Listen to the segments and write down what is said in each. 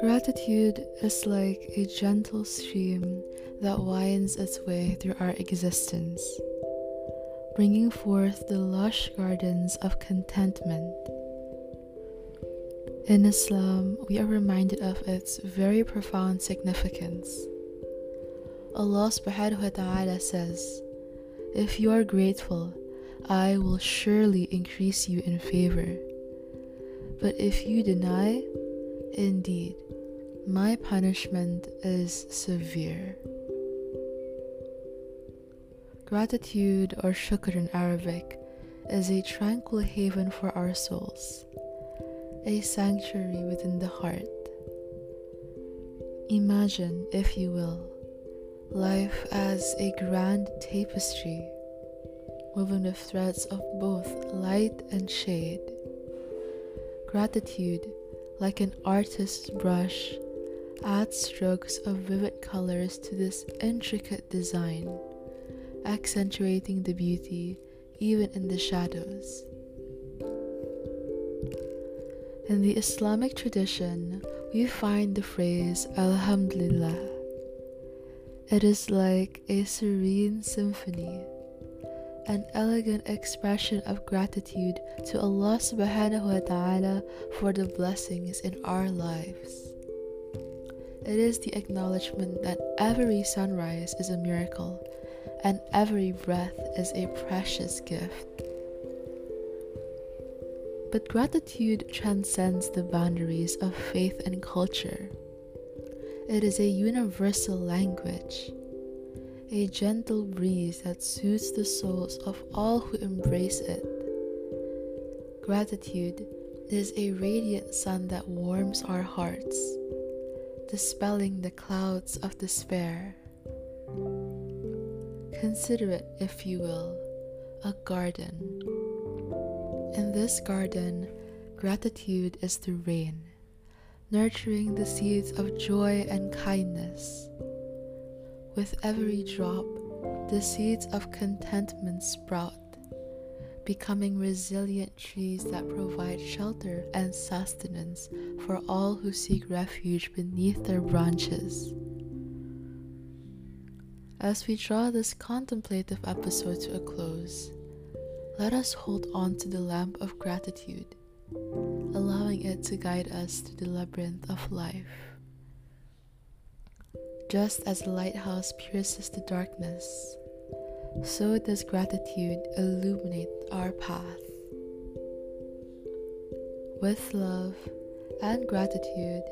Gratitude is like a gentle stream that winds its way through our existence, bringing forth the lush gardens of contentment. In Islam, we are reminded of its very profound significance. Allah says, If you are grateful, I will surely increase you in favor. But if you deny, indeed, my punishment is severe. Gratitude, or shukr in Arabic, is a tranquil haven for our souls, a sanctuary within the heart. Imagine, if you will, life as a grand tapestry woven with threads of both light and shade. Gratitude, like an artist's brush, adds strokes of vivid colors to this intricate design accentuating the beauty even in the shadows. In the Islamic tradition, we find the phrase Alhamdulillah. It is like a serene symphony, an elegant expression of gratitude to Allah subhanahu wa ta'ala for the blessings in our lives. It is the acknowledgement that every sunrise is a miracle and every breath is a precious gift. But gratitude transcends the boundaries of faith and culture. It is a universal language, a gentle breeze that soothes the souls of all who embrace it. Gratitude is a radiant sun that warms our hearts, dispelling the clouds of despair. Consider it, if you will, a garden. In this garden, gratitude is the rain, nurturing the seeds of joy and kindness. With every drop, the seeds of contentment sprout, becoming resilient trees that provide shelter and sustenance for all who seek refuge beneath their branches. As we draw this contemplative episode to a close, let us hold on to the lamp of gratitude, allowing it to guide us through the labyrinth of life. Just as a lighthouse pierces the darkness, so does gratitude illuminate our path. With love and gratitude,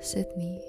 Sydney.